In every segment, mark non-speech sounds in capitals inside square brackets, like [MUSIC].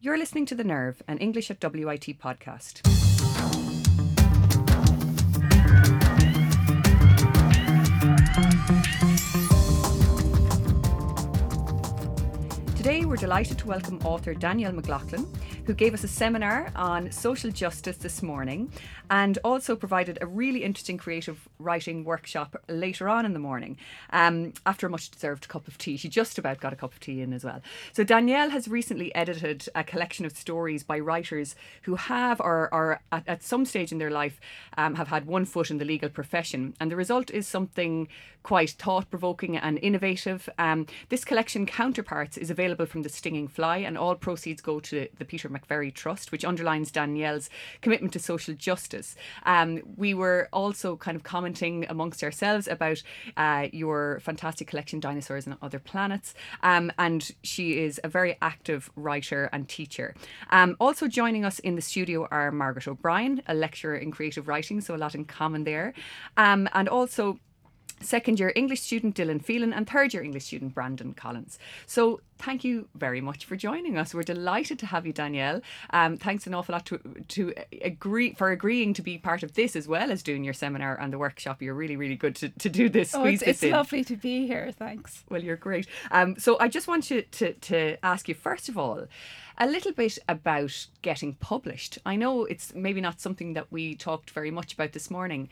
You're listening to The Nerve, an English at WIT podcast. We're delighted to welcome author Danielle McLaughlin, who gave us a seminar on social justice this morning and also provided a really interesting creative writing workshop later on in the morning um, after a much deserved cup of tea. She just about got a cup of tea in as well. So, Danielle has recently edited a collection of stories by writers who have, or, are at, at some stage in their life, um, have had one foot in the legal profession. And the result is something quite thought provoking and innovative. Um, this collection, Counterparts, is available from the Stinging Fly, and all proceeds go to the Peter McVerry Trust, which underlines Danielle's commitment to social justice. Um, we were also kind of commenting amongst ourselves about uh, your fantastic collection, Dinosaurs on Other Planets, um, and she is a very active writer and teacher. Um, also joining us in the studio are Margaret O'Brien, a lecturer in creative writing, so a lot in common there, um, and also second year English student Dylan Phelan and third year English student Brandon Collins. So thank you very much for joining us. We're delighted to have you, Danielle. Um, thanks an awful lot to to agree for agreeing to be part of this as well as doing your seminar and the workshop. You're really really good to, to do this. Oh, it's, it's lovely to be here. Thanks. Well, you're great. Um, so I just want you to to ask you first of all a little bit about getting published. I know it's maybe not something that we talked very much about this morning.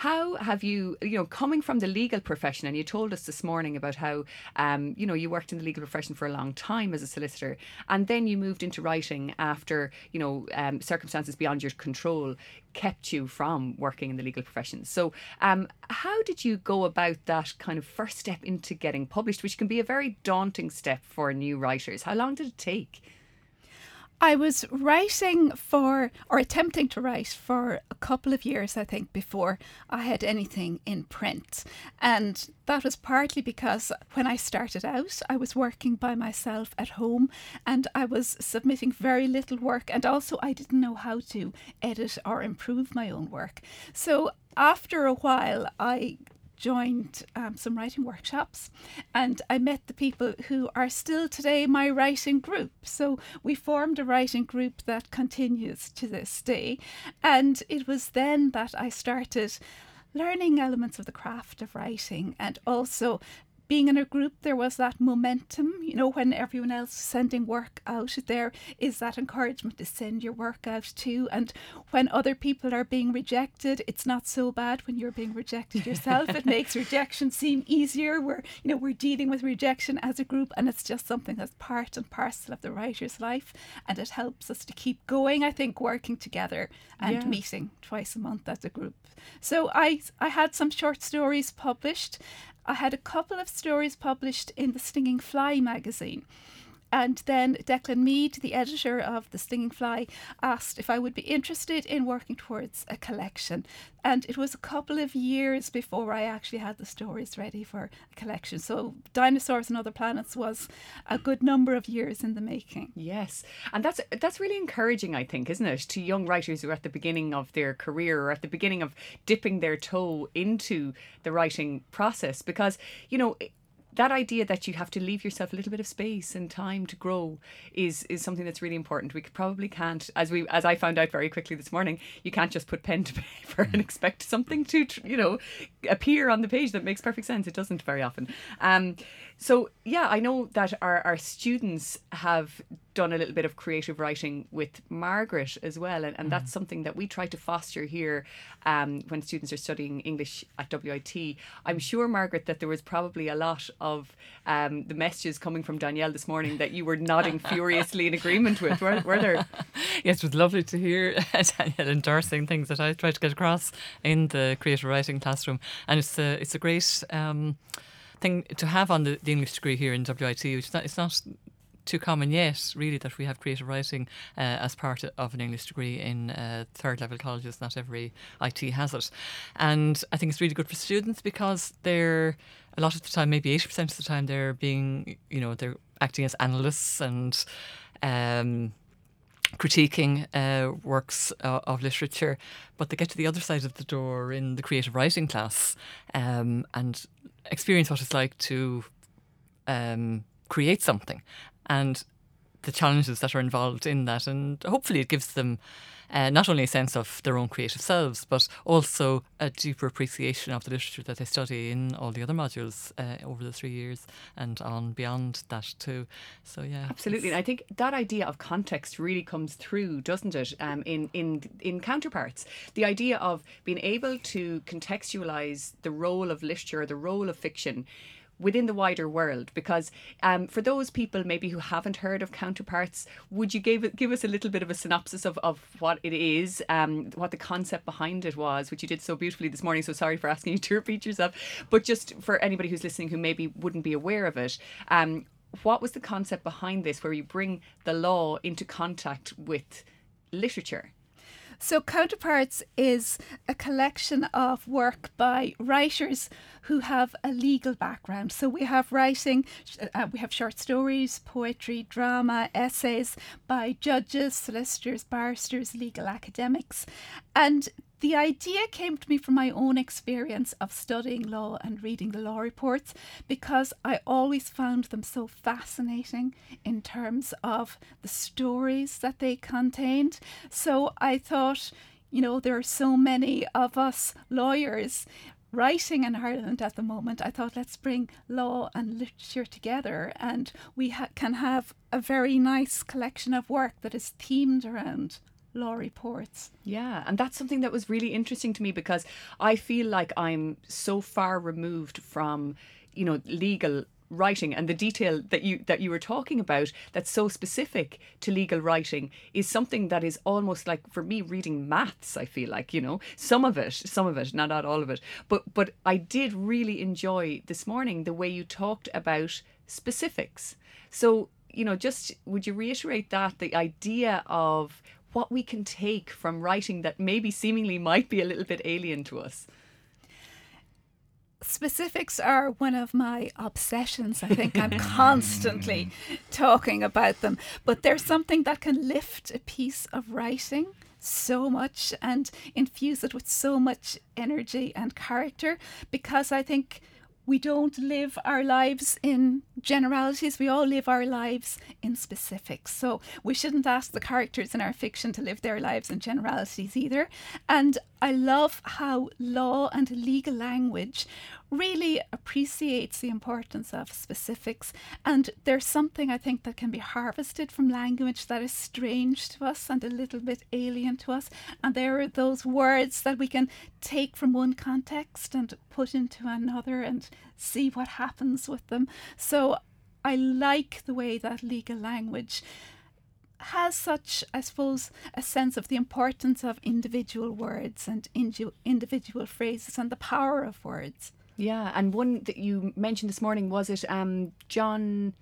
How have you, you know, coming from the legal profession, and you told us this morning about how, um, you know, you worked in the legal profession for a long time as a solicitor, and then you moved into writing after, you know, um, circumstances beyond your control kept you from working in the legal profession. So, um, how did you go about that kind of first step into getting published, which can be a very daunting step for new writers? How long did it take? I was writing for, or attempting to write for a couple of years, I think, before I had anything in print. And that was partly because when I started out, I was working by myself at home and I was submitting very little work. And also, I didn't know how to edit or improve my own work. So after a while, I joined um, some writing workshops and I met the people who are still today my writing group. So we formed a writing group that continues to this day. And it was then that I started learning elements of the craft of writing and also being in a group, there was that momentum. You know, when everyone else is sending work out, there is that encouragement to send your work out too. And when other people are being rejected, it's not so bad when you're being rejected yourself. it [LAUGHS] makes rejection seem easier. We're, you know, we're dealing with rejection as a group, and it's just something that's part and parcel of the writer's life, and it helps us to keep going. I think working together and yeah. meeting twice a month as a group. So I I had some short stories published, I had a couple of stories published in the Stinging Fly magazine. And then Declan Meade, the editor of The Stinging Fly, asked if I would be interested in working towards a collection. And it was a couple of years before I actually had the stories ready for a collection. So Dinosaurs on Other Planets was a good number of years in the making. Yes. And that's that's really encouraging, I think, isn't it, to young writers who are at the beginning of their career or at the beginning of dipping their toe into the writing process because, you know, that idea that you have to leave yourself a little bit of space and time to grow is is something that's really important. We probably can't, as we as I found out very quickly this morning, you can't just put pen to [LAUGHS] paper and expect something to you know appear on the page that makes perfect sense. It doesn't very often. Um, so yeah, I know that our our students have done a little bit of creative writing with Margaret as well, and, and mm. that's something that we try to foster here um, when students are studying English at WIT. I'm sure, Margaret, that there was probably a lot of um, the messages coming from Danielle this morning that you were nodding furiously in agreement with. Were, were there? [LAUGHS] Yes, it was lovely to hear [LAUGHS] Danielle endorsing things that I tried to get across in the creative writing classroom, and it's a it's a great. Um, thing to have on the, the English degree here in WIT, which not, it's not too common yet, really, that we have creative writing uh, as part of an English degree in uh, third level colleges. Not every IT has it. And I think it's really good for students because they're, a lot of the time, maybe 80% of the time, they're being, you know, they're acting as analysts and, um, critiquing uh, works uh, of literature, but they get to the other side of the door in the creative writing class um, and experience what it's like to um, create something. And the challenges that are involved in that, and hopefully it gives them uh, not only a sense of their own creative selves, but also a deeper appreciation of the literature that they study in all the other modules uh, over the three years and on beyond that too. So yeah, absolutely. And I think that idea of context really comes through, doesn't it? Um, in in in counterparts, the idea of being able to contextualize the role of literature, the role of fiction within the wider world because um, for those people maybe who haven't heard of counterparts would you give give us a little bit of a synopsis of, of what it is um, what the concept behind it was which you did so beautifully this morning so sorry for asking you to [LAUGHS] repeat yourself. But just for anybody who's listening who maybe wouldn't be aware of it um, what was the concept behind this where you bring the law into contact with literature so, Counterparts is a collection of work by writers who have a legal background. So, we have writing, uh, we have short stories, poetry, drama, essays by judges, solicitors, barristers, legal academics. And the idea came to me from my own experience of studying law and reading the law reports because I always found them so fascinating in terms of the stories that they contained. So I thought, you know, there are so many of us lawyers writing in Ireland at the moment, I thought let's bring law and literature together and we ha- can have a very nice collection of work that is themed around law reports. Yeah, and that's something that was really interesting to me because I feel like I'm so far removed from, you know, legal writing and the detail that you that you were talking about that's so specific to legal writing is something that is almost like for me reading maths I feel like you know some of it some of it not not all of it but but I did really enjoy this morning the way you talked about specifics so you know just would you reiterate that the idea of what we can take from writing that maybe seemingly might be a little bit alien to us? Specifics are one of my obsessions. I think I'm [LAUGHS] constantly talking about them. But there's something that can lift a piece of writing so much and infuse it with so much energy and character because I think we don't live our lives in generalities. We all live our lives in specifics. So we shouldn't ask the characters in our fiction to live their lives in generalities either. And I love how law and legal language really appreciates the importance of specifics. And there's something I think that can be harvested from language that is strange to us and a little bit alien to us. And there are those words that we can take from one context and put into another and see what happens with them. So I like the way that legal language has such, I suppose, a sense of the importance of individual words and individual phrases and the power of words. Yeah, and one that you mentioned this morning was it um, John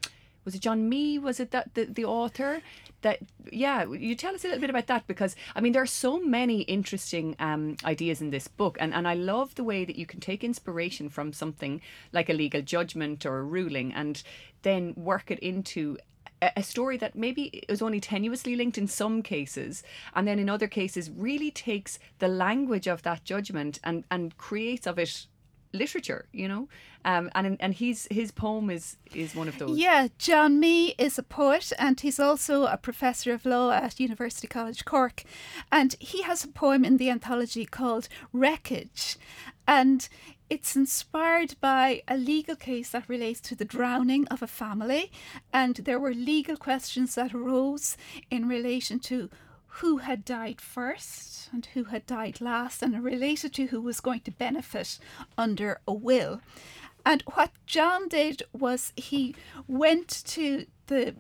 was it John Mee? Was it that the, the author? That yeah, you tell us a little bit about that because I mean there are so many interesting um, ideas in this book, and and I love the way that you can take inspiration from something like a legal judgment or a ruling, and then work it into a story that maybe is only tenuously linked in some cases and then in other cases really takes the language of that judgment and and creates of it literature, you know, um, and and he's his poem is is one of those. Yeah, John Mee is a poet, and he's also a professor of law at University College Cork, and he has a poem in the anthology called Wreckage, and it's inspired by a legal case that relates to the drowning of a family, and there were legal questions that arose in relation to who had died first and who had died last, and related to who was going to benefit under a will. And what John did was he went to the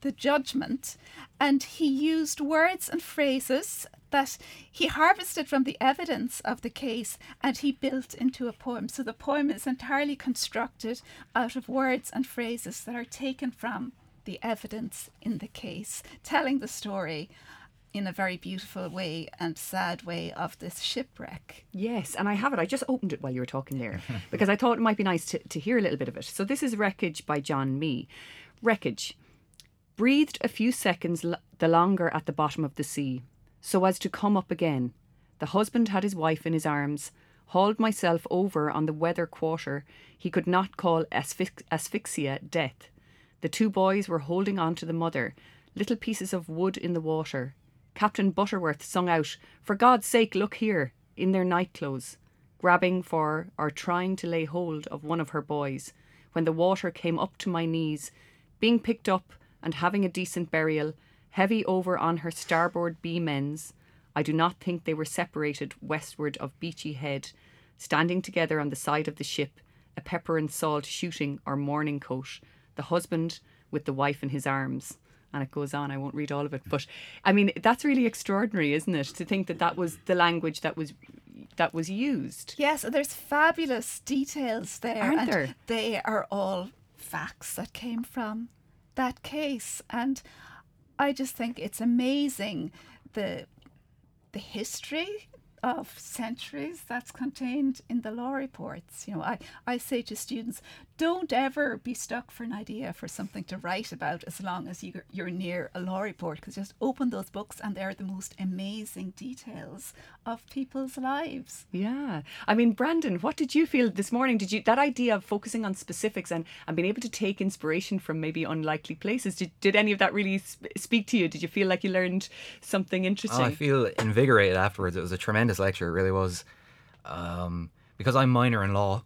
the judgment and he used words and phrases that he harvested from the evidence of the case and he built into a poem. So the poem is entirely constructed out of words and phrases that are taken from the evidence in the case, telling the story in a very beautiful way and sad way of this shipwreck. Yes, and I have it. I just opened it while you were talking there [LAUGHS] because I thought it might be nice to, to hear a little bit of it. So this is Wreckage by John Mee. Wreckage. Breathed a few seconds l- the longer at the bottom of the sea, so as to come up again. The husband had his wife in his arms. Hauled myself over on the weather quarter. He could not call asphyx- asphyxia death. The two boys were holding on to the mother little pieces of wood in the water. Captain Butterworth sung out, For God's sake, look here, in their night clothes, grabbing for or trying to lay hold of one of her boys, when the water came up to my knees, being picked up and having a decent burial, heavy over on her starboard beam ends. I do not think they were separated westward of Beachy Head, standing together on the side of the ship, a pepper and salt shooting or morning coat, the husband with the wife in his arms. And it goes on. I won't read all of it, but I mean that's really extraordinary, isn't it? To think that that was the language that was that was used. Yes, there's fabulous details there, Aren't and there? they are all facts that came from that case, and I just think it's amazing the the history of centuries that's contained in the law reports. You know, I, I say to students, don't ever be stuck for an idea for something to write about as long as you, you're near a law report, because just open those books and they're the most amazing details of people's lives. Yeah. I mean, Brandon, what did you feel this morning? Did you that idea of focusing on specifics and, and being able to take inspiration from maybe unlikely places? Did, did any of that really sp- speak to you? Did you feel like you learned something interesting? Oh, I feel invigorated afterwards. It was a tremendous lecture. It really was. Um, because I'm minor in law,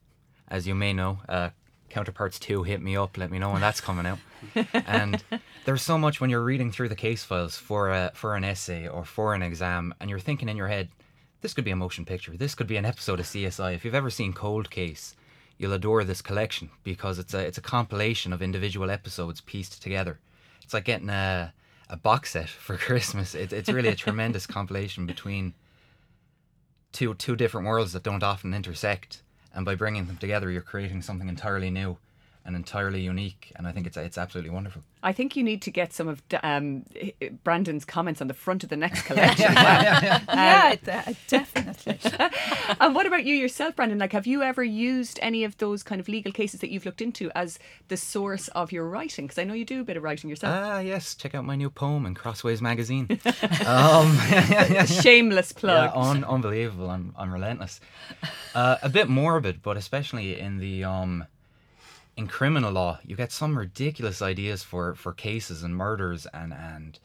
as you may know. Uh, counterparts two hit me up, let me know when that's coming out. [LAUGHS] and there's so much when you're reading through the case files for a, for an essay or for an exam, and you're thinking in your head, this could be a motion picture. This could be an episode of CSI. If you've ever seen Cold Case, you'll adore this collection because it's a it's a compilation of individual episodes pieced together. It's like getting a a box set for [LAUGHS] Christmas. It, it's really a tremendous compilation between two two different worlds that don't often intersect, and by bringing them together, you're creating something entirely new and entirely unique. And I think it's it's absolutely wonderful. I think you need to get some of um, Brandon's comments on the front of the next [LAUGHS] collection. yeah, de- definitely. [LAUGHS] and what about you yourself, Brandon? Like, have you ever used any of those kind of legal cases that you've looked into as the source of your writing? Because I know you do a bit of writing yourself. Ah, yes. Check out my new poem in Crossways magazine. [LAUGHS] um, Shameless plug. Yeah, un- unbelievable. I'm, I'm relentless. Uh, a bit morbid, but especially in the um, in criminal law, you get some ridiculous ideas for, for cases and murders and and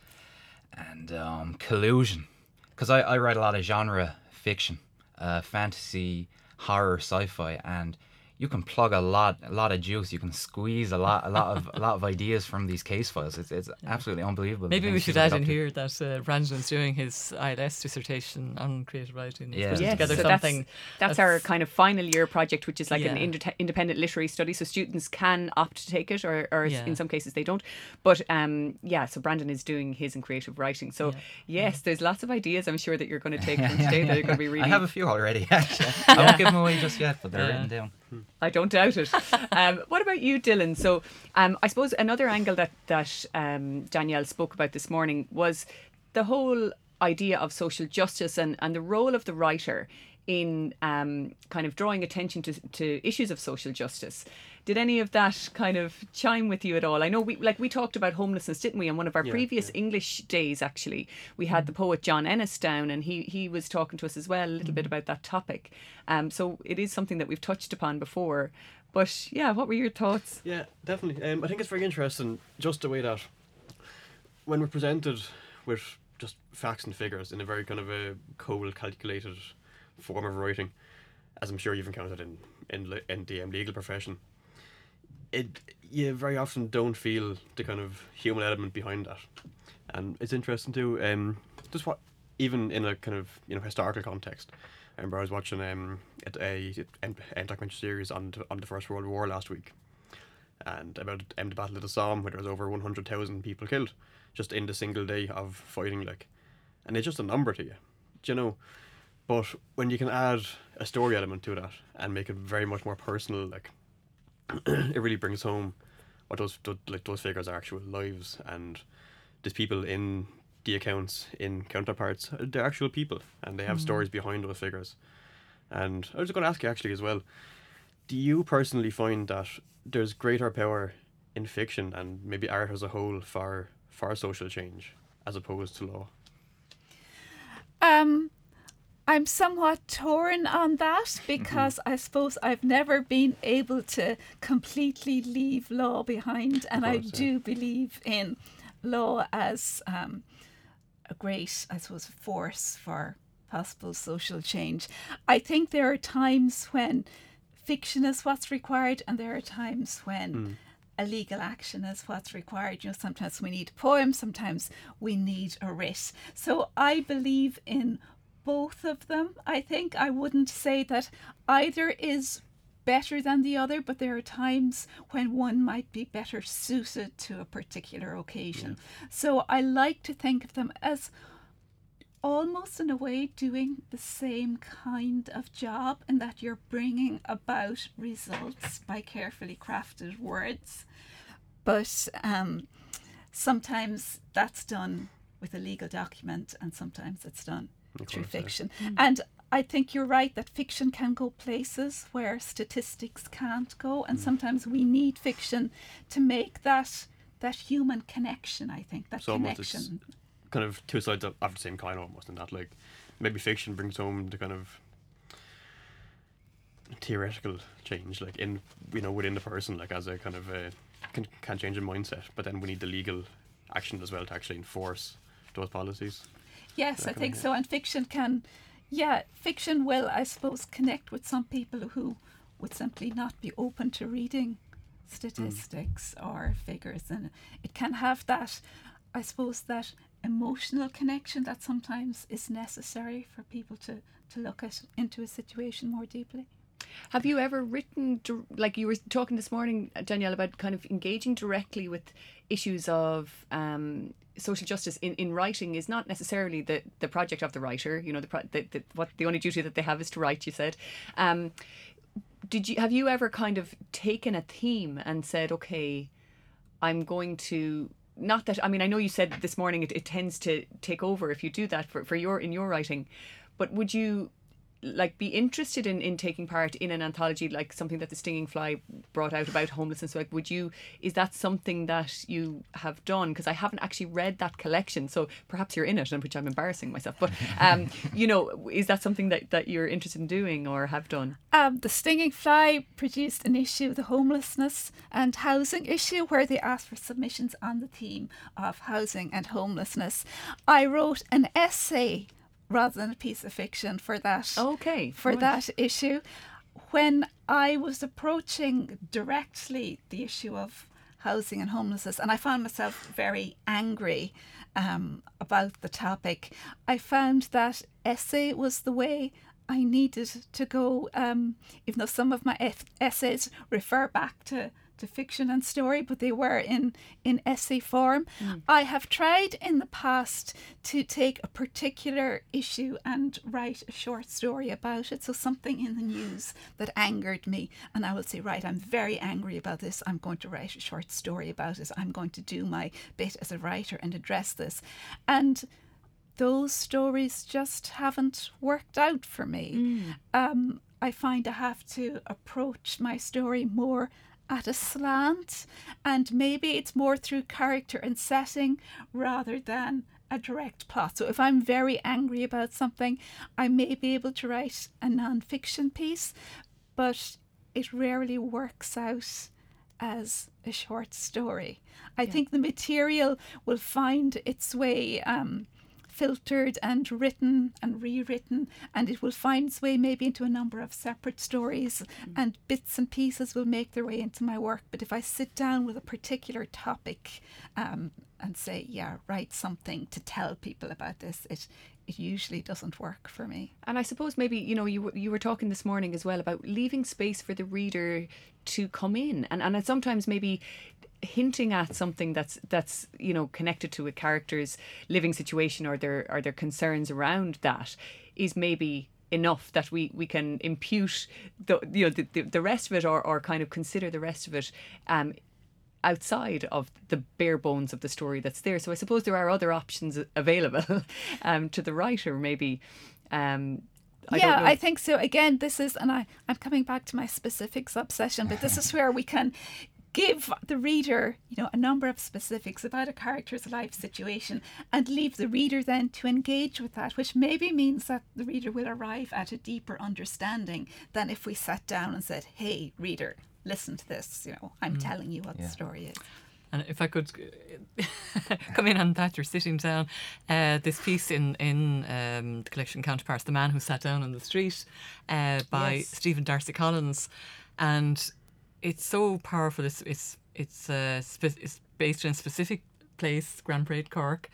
and um, collusion. Because I, I write a lot of genre fiction, uh, fantasy, horror, sci-fi, and you can plug a lot a lot of juice. You can squeeze a lot a lot of a lot of ideas from these case files. It's, it's absolutely unbelievable. Maybe we should add in to. here that uh, Brandon's doing his ILS dissertation on creative writing. He's Yeah. Yes, together so something. That's, that's our kind of final year project, which is like an inter- independent literary study. So students can opt to take it, or, or Yeah. in some cases they don't. But um, yeah, so Brandon is doing his in creative writing. So yes, there's lots of ideas. I'm sure that you're going to take from [LAUGHS] today that you're going to be really. I have a few already. Actually, [LAUGHS] I won't give them away just yet, but they're Yeah. written down. I don't doubt it. [LAUGHS] Um, what about you, Dylan? So, um, I suppose another angle that that um, Danielle spoke about this morning was the whole idea of social justice and, and the role of the writer in um, kind of drawing attention to, to issues of social justice. Did any of that kind of chime with you at all? I know we like we talked about homelessness, didn't we? On one of our previous English days, actually, we had the poet John Ennis down, and he he was talking to us as well a little bit about that topic. Um, so it is something that we've touched upon before. But yeah, what were your thoughts? Yeah, definitely. Um, I think it's very interesting just the way that when we're presented with just facts and figures in a very kind of a cold, calculated form of writing, as I'm sure you've encountered in in, in the legal profession, it you very often don't feel the kind of human element behind that, and it's interesting too. Um, just what even in a kind of you know historical context. I remember I was watching um a, a, a, documentary series on on the First World War last week, and about um, the Battle of the Somme, where there was over one hundred thousand people killed, just in the single day of fighting. Like, and it's just a number to you, do you know. But when you can add a story element to that and make it very much more personal, like [CLEARS THROAT] it really brings home what those tho- like those figures are actual lives and these people in the accounts in counterparts they're actual people and they have stories behind those figures. And i was going to ask you actually as well do you personally find that there's greater power in fiction and maybe art as a whole for for social change as opposed to law? Um, I'm somewhat torn on that because I suppose I've never been able to completely leave law behind, and I course, yeah. do believe in law as um, a great, I suppose, force for possible social change. I think there are times when fiction is what's required, and there are times when. Mm. A legal action is what's required. You know, sometimes we need a poem, sometimes we need a writ. So I believe in both of them. I think I wouldn't say that either is better than the other, but there are times when one might be better suited to a particular occasion. Yeah. So I like to think of them as almost in a way doing the same kind of job in that you're bringing about results by carefully crafted words. But um, sometimes that's done with a legal document and sometimes it's done through fiction. Mm. And I think you're right that fiction can go places where statistics can't go, and mm. sometimes we need fiction to make that that human connection. I think that so connection. kind of two sides of, of the same coin, almost, in that like maybe fiction brings home the kind of theoretical change, like in you know within the person, like as a kind of a can can change a mindset, but then we need the legal action as well to actually enforce those policies. Yes, I think so. And fiction can, yeah, fiction will, I suppose, connect with some people who would simply not be open to reading statistics mm. or figures. And it can have that, I suppose, that emotional connection that sometimes is necessary for people to, to look at into a situation more deeply. Have you ever written, like you were talking this morning, Danielle, about kind of engaging directly with issues of um, social justice in, in writing is not necessarily the, the project of the writer. You know, the, the, the what the only duty that they have is to write. You said. Um, did you have you ever kind of taken a theme and said, okay, I'm going to not that I mean I know you said this morning it, it tends to take over if you do that for, for your in your writing, but would you like be interested in in taking part in an anthology like something that the stinging fly brought out about homelessness like would you is that something that you have done? Because i haven't actually read that collection so perhaps you're in it and which i'm embarrassing myself but um [LAUGHS] you know is that something that that you're interested in doing or have done? Um the stinging fly produced an issue the homelessness and housing issue where they asked for submissions on the theme of housing and homelessness. I wrote an essay rather than a piece of fiction for that. Okay. For right. that issue. When I was approaching directly the issue of housing and homelessness, and I found myself very angry um, about the topic, I found that essay was the way I needed to go, um, even though some of my essays refer back to to fiction and story, but they were in, in essay form. Mm. I have tried in the past to take a particular issue and write a short story about it. So something in the news that angered me. And I will say, right, I'm very angry about this. I'm going to write a short story about it. I'm going to do my bit as a writer and address this. And those stories just haven't worked out for me. Mm. Um, I find I have to approach my story more at a slant, and maybe it's more through character and setting rather than a direct plot. So if I'm very angry about something, I may be able to write a non-fiction piece, but it rarely works out as a short story. I yeah. think the material will find its way um, filtered and written and rewritten, and it will find its way maybe into a number of separate stories, mm. and bits and pieces will make their way into my work. But if I sit down with a particular topic um, and say, yeah, write something to tell people about this, it it usually doesn't work for me. And I suppose maybe you know you you were talking this morning as well about leaving space for the reader to come in, and and sometimes maybe hinting at something that's that's you know connected to a character's living situation or their or their concerns around that is maybe enough that we we can impute the you know the, the, the rest of it or, or kind of consider the rest of it um outside of the bare bones of the story that's there so i suppose there are other options available [LAUGHS] um to the writer maybe um I yeah, I think so. Again, this is, and I, I'm coming back to my specifics obsession, but this is where we can give the reader, you know, a number of specifics about a character's life situation and leave the reader then to engage with that, which maybe means that the reader will arrive at a deeper understanding than if we sat down and said, "Hey, reader, listen to this. You know, I'm mm. telling you what yeah. the story is." And if I could [LAUGHS] come in on that, you're sitting down. Uh, this piece in in um, the collection counterparts, "The Man Who Sat Down on the Street," uh, by Yes. Stephen Darcy Collins, and it's so powerful. It's it's it's, uh, spe- it's based in a specific place, Grand Parade, Cork,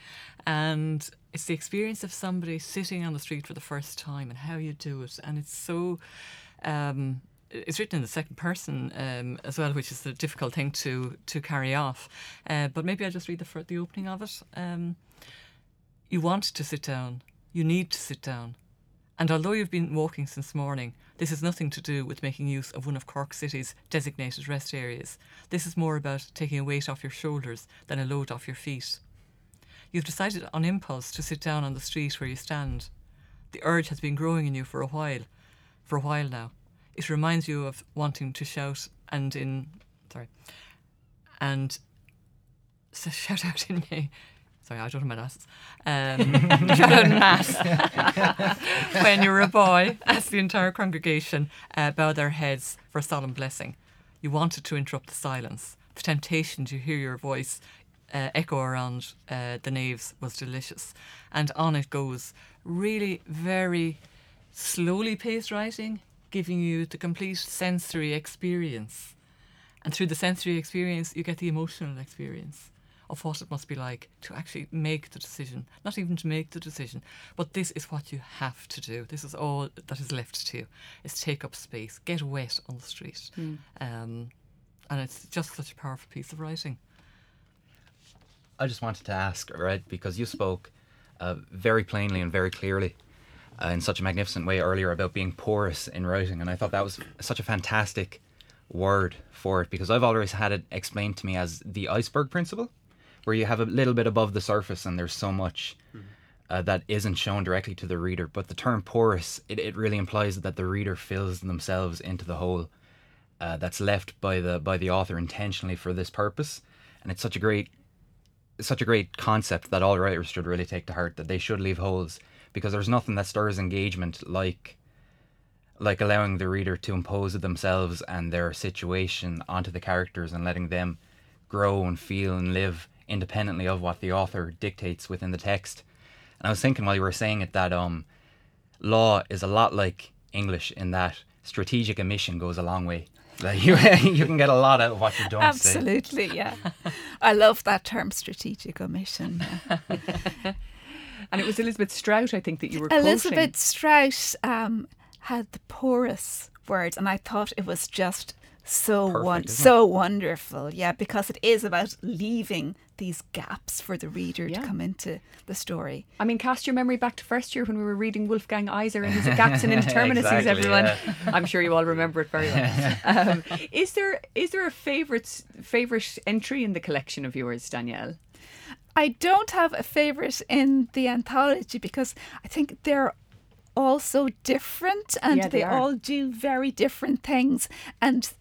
and it's the experience of somebody sitting on the street for the first time and how you do it, and it's so. Um, it's written in the second person um, as well, which is a difficult thing to to carry off. Uh, but maybe I'll just read the the opening of it. Um, you want to sit down. You need to sit down. And although you've been walking since morning, this has nothing to do with making use of one of Cork City's designated rest areas. This is more about taking a weight off your shoulders than a load off your feet. You've decided on impulse to sit down on the street where you stand. The urge has been growing in you for a while, for a while now. It reminds you of wanting to shout and in, sorry, and [LAUGHS] shout out in me. Sorry, I don't have my glasses. Um, [LAUGHS] in mass [LAUGHS] when you were a boy, as the entire congregation uh, bowed their heads for a solemn blessing. You wanted to interrupt the silence. The temptation to hear your voice uh, echo around uh, the naves was delicious. And on it goes, really very slowly paced writing, giving you the complete sensory experience. And through the sensory experience, you get the emotional experience of what it must be like to actually make the decision. Not even to make the decision, but this is what you have to do. This is all that is left to you: is take up space, get wet on the street, um, and it's just such a powerful piece of writing. I just wanted to ask, right, because you spoke uh, very plainly and very clearly uh, in such a magnificent way earlier about being porous in writing, and I thought that was such a fantastic word for it because I've always had it explained to me as the iceberg principle, where you have a little bit above the surface and there's so much uh, that isn't shown directly to the reader. But the term porous, it, it really implies that the reader fills themselves into the hole uh, that's left by the by the author intentionally for this purpose, and it's such a great such a great concept that all writers should really take to heart that they should leave holes because there's nothing that stirs engagement like like allowing the reader to impose themselves and their situation onto the characters and letting them grow and feel and live independently of what the author dictates within the text. And I was thinking while you were saying it that um law is a lot like English in that strategic omission goes a long way. Like [LAUGHS] you, you can get a lot out of what you don't say. Absolutely, yeah. I love that term, strategic omission. [LAUGHS] And it was Elizabeth Strout, I think, that you were Elizabeth Strout um, had the porous words, and I thought it was just so Perfect, won- isn't it? so wonderful. Yeah, because it is about leaving these gaps for the reader Yeah. to come into the story. I mean, cast your memory back to first year when we were reading Wolfgang Iser and his gaps and [LAUGHS] indeterminacies. Exactly, everyone, yeah. I'm sure you all remember it very well. [LAUGHS] Um, is there is there a favorite favorite entry in the collection of yours, Danielle? I don't have a favourite in the anthology because I think they're all so different and Yeah, they they, all do very different things. And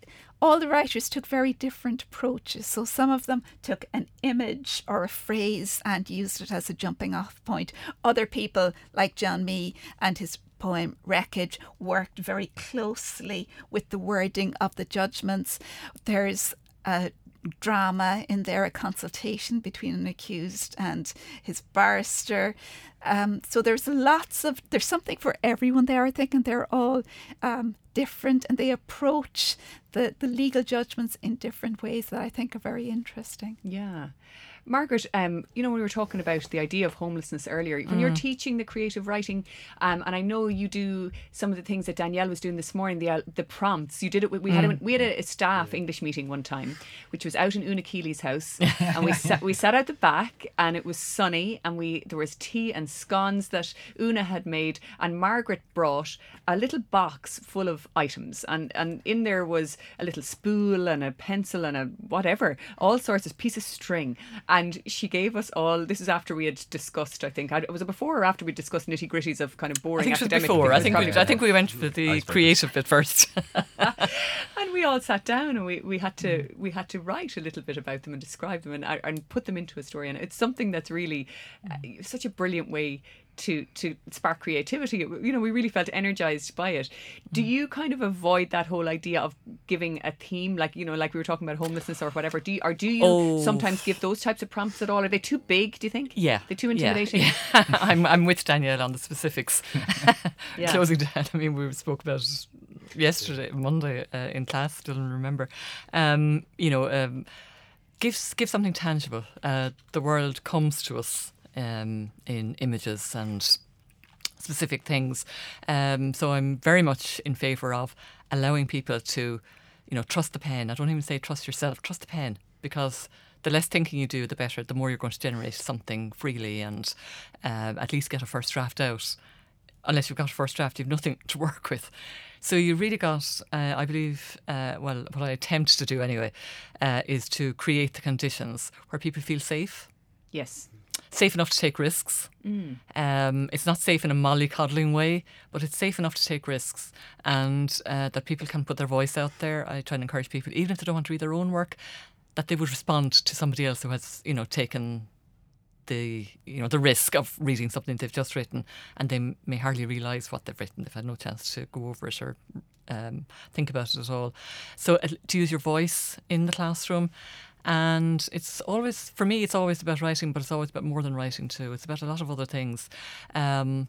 all the writers took very different approaches. So some of them took an image or a phrase and used it as a jumping off point. Other people, like John Mee and his poem Wreckage, worked very closely with the wording of the judgments. There's a drama in there, a consultation between an accused and his barrister. Um, so there's lots of there's something for everyone there, I think, and they're all um, different and they approach the, the legal judgments in different ways that I think are very interesting. Yeah. Margaret, um, you know, when we were talking about the idea of homelessness earlier, when you're teaching the creative writing, um, and I know you do some of the things that Danielle was doing this morning, the uh, the prompts. You did it. With, we had a, we had a, a staff English meeting one time, which was out in Una Keeley's house, [LAUGHS] and we sat we sat out the back, and it was sunny, and we there was tea and scones that Una had made, and Margaret brought a little box full of items, and and in there was a little spool and a pencil and a whatever, all sorts of piece of string, and she gave us all. This is after we had discussed. I think I, was it before or after we discussed nitty gritties of kind of boring I think it was academic before. I think we, I think we went for the creative bit first. [LAUGHS] and we all sat down and we, we had to we had to write a little bit about them and describe them and and put them into a story. And it's something that's really uh, such a brilliant way to to spark creativity. You know, we really felt energized by it. Do you kind of avoid that whole idea of giving a theme, like you know, like we were talking about homelessness or whatever? Do you, or do you Oh. sometimes give those types of prompts at all? Are they too big? Do you think? Yeah. they're too intimidating. yeah. [LAUGHS] I'm, I'm with Danielle on the specifics. [LAUGHS] Yeah. Closing down. I mean, we spoke about yesterday, Monday, uh, in class, still remember. Um, you know, um, give, give something tangible. Uh, the world comes to us um, in images and specific things. Um, so I'm very much in favour of allowing people to, you know, trust the pen. I don't even say trust yourself, trust the pen because the less thinking you do, the better. The more you're going to generate something freely and um, at least get a first draft out. Unless you've got a first draft, you've nothing to [LAUGHS] work with. So you really got, uh, I believe, uh, well, what I attempt to do anyway, uh, is to create the conditions where people feel safe Yes. Safe enough to take risks. Um, it's not safe in a mollycoddling way, but it's safe enough to take risks and uh, that people can put their voice out there. I try and encourage people, even if they don't want to read their own work, that they would respond to somebody else who has, you know, taken the you know the risk of reading something they've just written, and they m- may hardly realise what they've written. They've had no chance to go over it or um, think about it at all. So uh, to use your voice in the classroom. And it's always, for me, it's always about writing, but it's always about more than writing too. It's about a lot of other things. Um,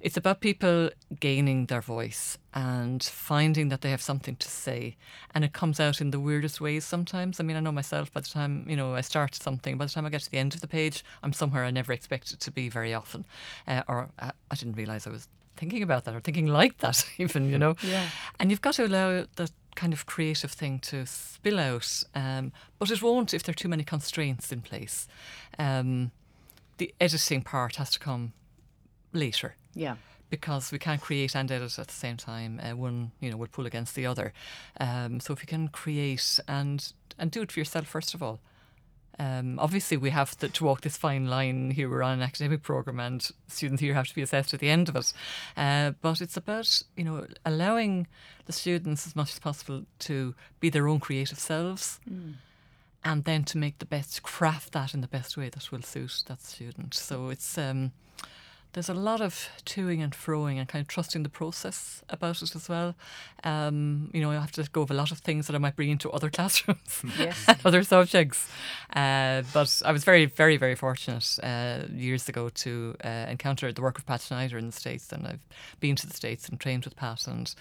it's about people gaining their voice and finding that they have something to say. And it comes out in the weirdest ways sometimes. I mean, I know myself by the time, you know, I start something, by the time I get to the end of the page, I'm somewhere I never expected to be very often. Uh, or I, I didn't realise I was thinking about that or thinking like that, [LAUGHS] even, you know. Yeah. And you've got to allow that kind of creative thing to spill out, um, but it won't if there are too many constraints in place. Um, the editing part has to come later Yeah. because we can't create and edit at the same time. Uh, one, you know, would pull against the other. Um, so if you can create and and do it for yourself first of all. Um, obviously, we have to, to walk this fine line here. We're on an academic program, and students here have to be assessed at the end of it. Uh, but it's about you know allowing the students as much as possible to be their own creative selves, and then to make the best craft that in the best way that will suit that student. So it's um, there's a lot of toing and froing and kind of trusting the process about it as well. Um, you know, I have to let go of a lot of things that I might bring into other [LAUGHS] classrooms Yes. and [LAUGHS] other subjects. Uh, but I was very, very, very fortunate uh, years ago to uh, encounter the work of Pat Schneider in the States. And I've been to the States and trained with Pat. And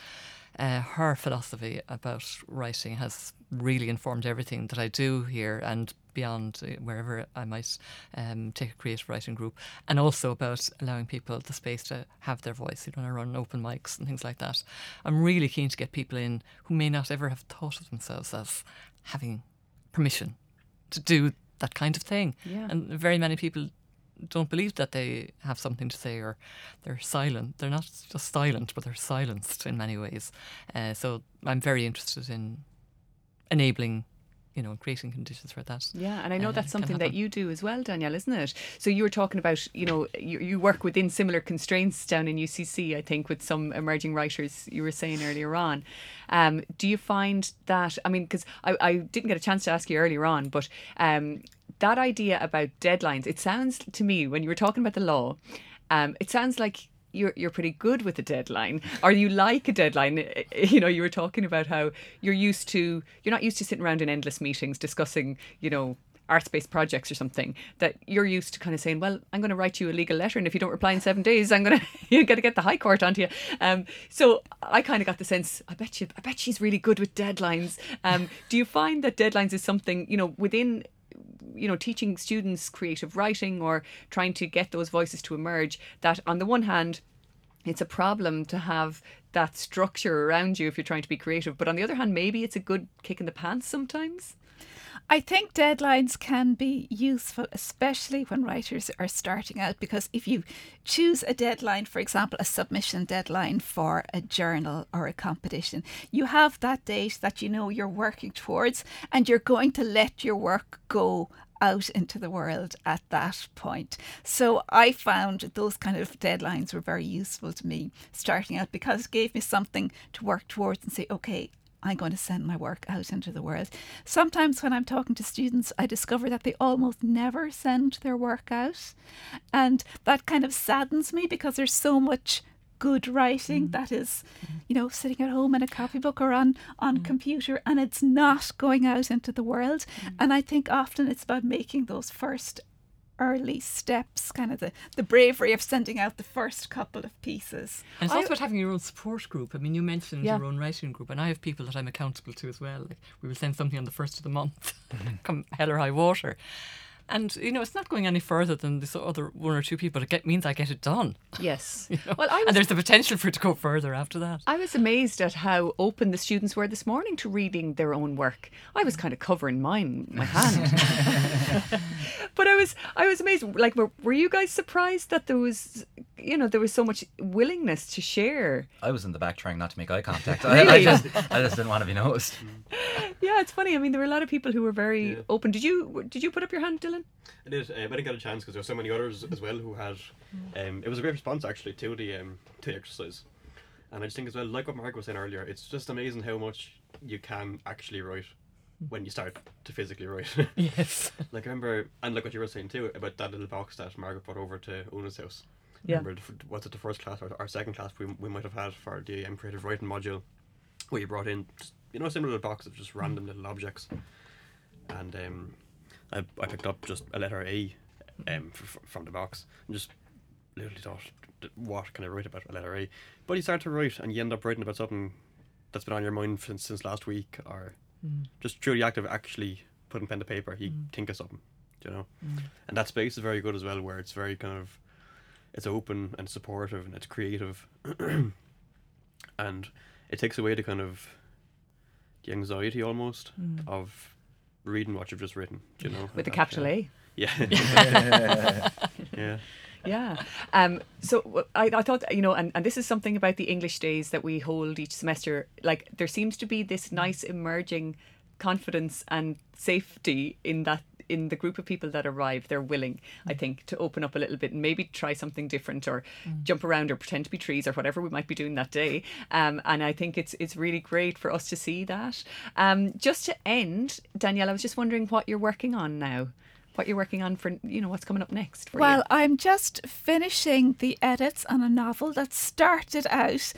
uh, her philosophy about writing has really informed everything that I do here and beyond uh, wherever I might um, take a creative writing group, and also about allowing people the space to have their voice. You know, I run open mics and things like that. I'm really keen to get people in who may not ever have thought of themselves as having permission to do that kind of thing. Yeah. And very many people don't believe that they have something to say or they're silent. They're not just silent, but they're silenced in many ways. Uh, so I'm very interested in enabling, you know, creating conditions for that. Yeah, and I know uh, that's something that you do as well, Danielle, isn't it? So you were talking about, you know, you, you work within similar constraints down in UCC, I think, with some emerging writers you were saying earlier on. Um, do you find that, I mean, because I, I didn't get a chance to ask you earlier on, but um, that idea about deadlines, it sounds to me, when you were talking about the law, um, it sounds like you're you're pretty good with a deadline. Are you like a deadline. You know you were talking about how you're used to you're not used to sitting around in endless meetings discussing you know arts-based projects or something that you're used to kind of saying well i'm going to write you a legal letter and if you don't reply in seven days i'm going [LAUGHS] to you got to get the high court onto you. Um, so i kind of got the sense i bet you i bet she's really good with deadlines. Um, do you find that deadlines is something you know within you know teaching students creative writing or trying to get those voices to emerge that on the one hand it's a problem to have that structure around you if you're trying to be creative but on the other hand maybe it's a good kick in the pants sometimes I think deadlines can be useful, especially when writers are starting out, because if you choose a deadline, for example, a submission deadline for a journal or a competition, you have that date that you know you're working towards, and you're going to let your work go out into the world at that point. So I found those kind of deadlines were very useful to me starting out because it gave me something to work towards and say, okay, I'm going to send my work out into the world. Sometimes when I'm talking to students, I discover that they almost never send their work out. And that kind of saddens me because there's so much good writing mm. that is, mm. you know, sitting at home in a copybook or on, on mm. computer and it's not going out into the world. And I think often it's about making those first early steps, kind of the, the bravery of sending out the first couple of pieces. And it's also about having your own support group. I mean, you mentioned Yeah. your own writing group, and I have people that I'm accountable to as well. Like we will send something on the first of the month, [LAUGHS] mm-hmm. come hell or high water. And you know, it's not going any further than this other one or two people. It get, means I get it done. [LAUGHS] Yes. you know? Well, I was and there's the potential for it to go further after that. I was amazed at how open the students were this morning to reading their own work. I was kind of covering mine, my hand. [LAUGHS] but I was, I was amazed. Like, were, were you guys surprised that there was, you know, there was so much willingness to share? I was in the back trying not to make eye contact. I, I Really? just, I just didn't want to be noticed. [LAUGHS] Yeah, it's funny. I mean, there were a lot of people who were very Yeah. open. Did you, did you put up your hand, Dylan? I did. Um, I didn't get a chance because there were so many others as well who had. Um, it was a great response actually to the um, to the exercise, and I just think as well, like what Mark was saying earlier, it's just amazing how much you can actually write when you start to physically write. [LAUGHS] [LAUGHS] Yes. like I remember, and like what you were saying too about that little box that Margaret brought over to Una's house. Yeah. Remember, was it the first class or our second class we, we might have had for the um, creative writing module, where you brought in just, you know a similar box of just random little objects, and um, I, I picked up just a letter A, um, f- from the box and just literally thought, what can I write about a letter A? But you start to write and you end up writing about something that's been on your mind since since last week, or mm. just through the act of actually putting pen to paper, you mm. think of something, you know. Mm. And that space is very good as well, where it's very kind of, it's open and supportive and it's creative, [CLEARS THROAT] and it takes away the kind of, the anxiety almost of reading what you've just written, do you know. With the capital A. Yeah. [LAUGHS] [LAUGHS] yeah. Yeah. Um, so I thought, you know, and, and this is something about the English days that we hold each semester. Like there seems to be this nice emerging confidence and safety in that in the group of people that arrive they're willing i think to open up a little bit and maybe try something different or jump around or pretend to be trees or whatever we might be doing that day. Um, and i think it's it's really great for us to see that. Um, just to end danielle i was just wondering what you're working on now what you're working on for you know what's coming up next for Well, you I'm just finishing the edits on a novel that started out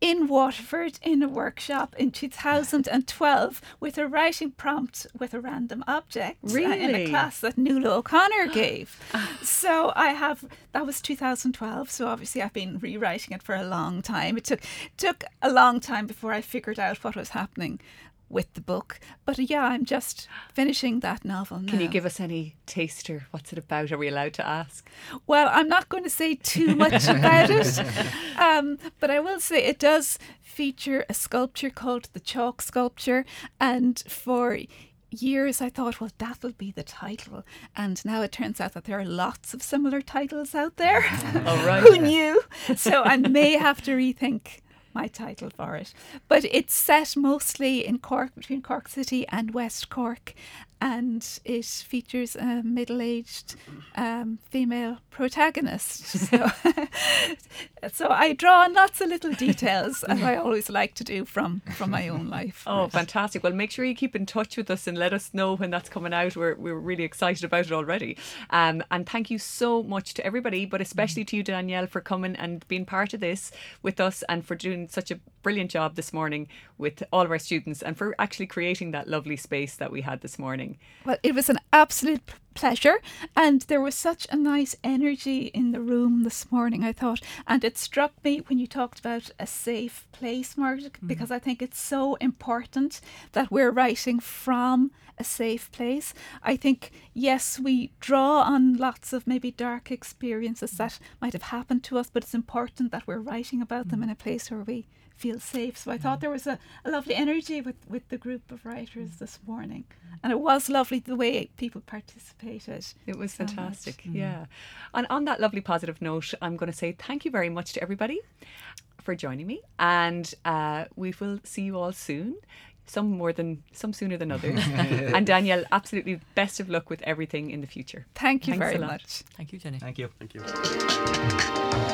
in Waterford in a workshop in 2012 with a writing prompt with a random object uh, in Really? a class that Nuala O'Connor [GASPS] gave. so I have that was 2012. So obviously I've been rewriting it for a long time. It took took a long time before I figured out what was happening with the book. But yeah, I'm just finishing that novel now. Can you give us any taster? What's it about? Are we allowed to ask? Well, I'm not going to say too much [LAUGHS] about it, um, but I will say it does feature a sculpture called the Chalk Sculpture, and for years I thought, well, that will be the title, and now it turns out that there are lots of similar titles out there. [LAUGHS] All [LAUGHS] right. Who knew? So I may have to rethink my title for it. But it's set mostly in Cork, between Cork City and West Cork, and it features a middle aged um, female protagonist. [LAUGHS] So, [LAUGHS] so I draw on lots of little details, as I always like to do from, from my own life. Oh, fantastic. Well, make sure you keep in touch with us and let us know when that's coming out. We're, we're really excited about it already. Um, and thank you so much to everybody, but especially to you, Danielle, for coming and being part of this with us and for doing such a brilliant job this morning with all of our students and for actually creating that lovely space that we had this morning. Well, it was an absolute pleasure, and there was such a nice energy in the room this morning, I thought. And it struck me when you talked about a safe place, Margaret, mm-hmm. because I think it's so important that we're writing from a safe place. I think, yes, we draw on lots of maybe dark experiences that might have happened to us, but it's important that we're writing about them mm-hmm. in a place where we feel safe. So I thought mm. there was a, a lovely energy with, with the group of writers mm. this morning. And it was lovely the way people participated. It was so much. fantastic. Mm. Yeah. And on that lovely positive note, I'm going to say thank you very much to everybody for joining me. And uh, we will see you all soon. Some more than some sooner than others. [LAUGHS] and Danielle, absolutely best of luck with everything in the future. Thank you Thanks very much. Thank you, Jenny. Thank you. Thank you.